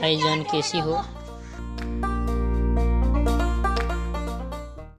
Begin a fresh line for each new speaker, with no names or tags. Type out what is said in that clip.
भाईजान कैसी हो?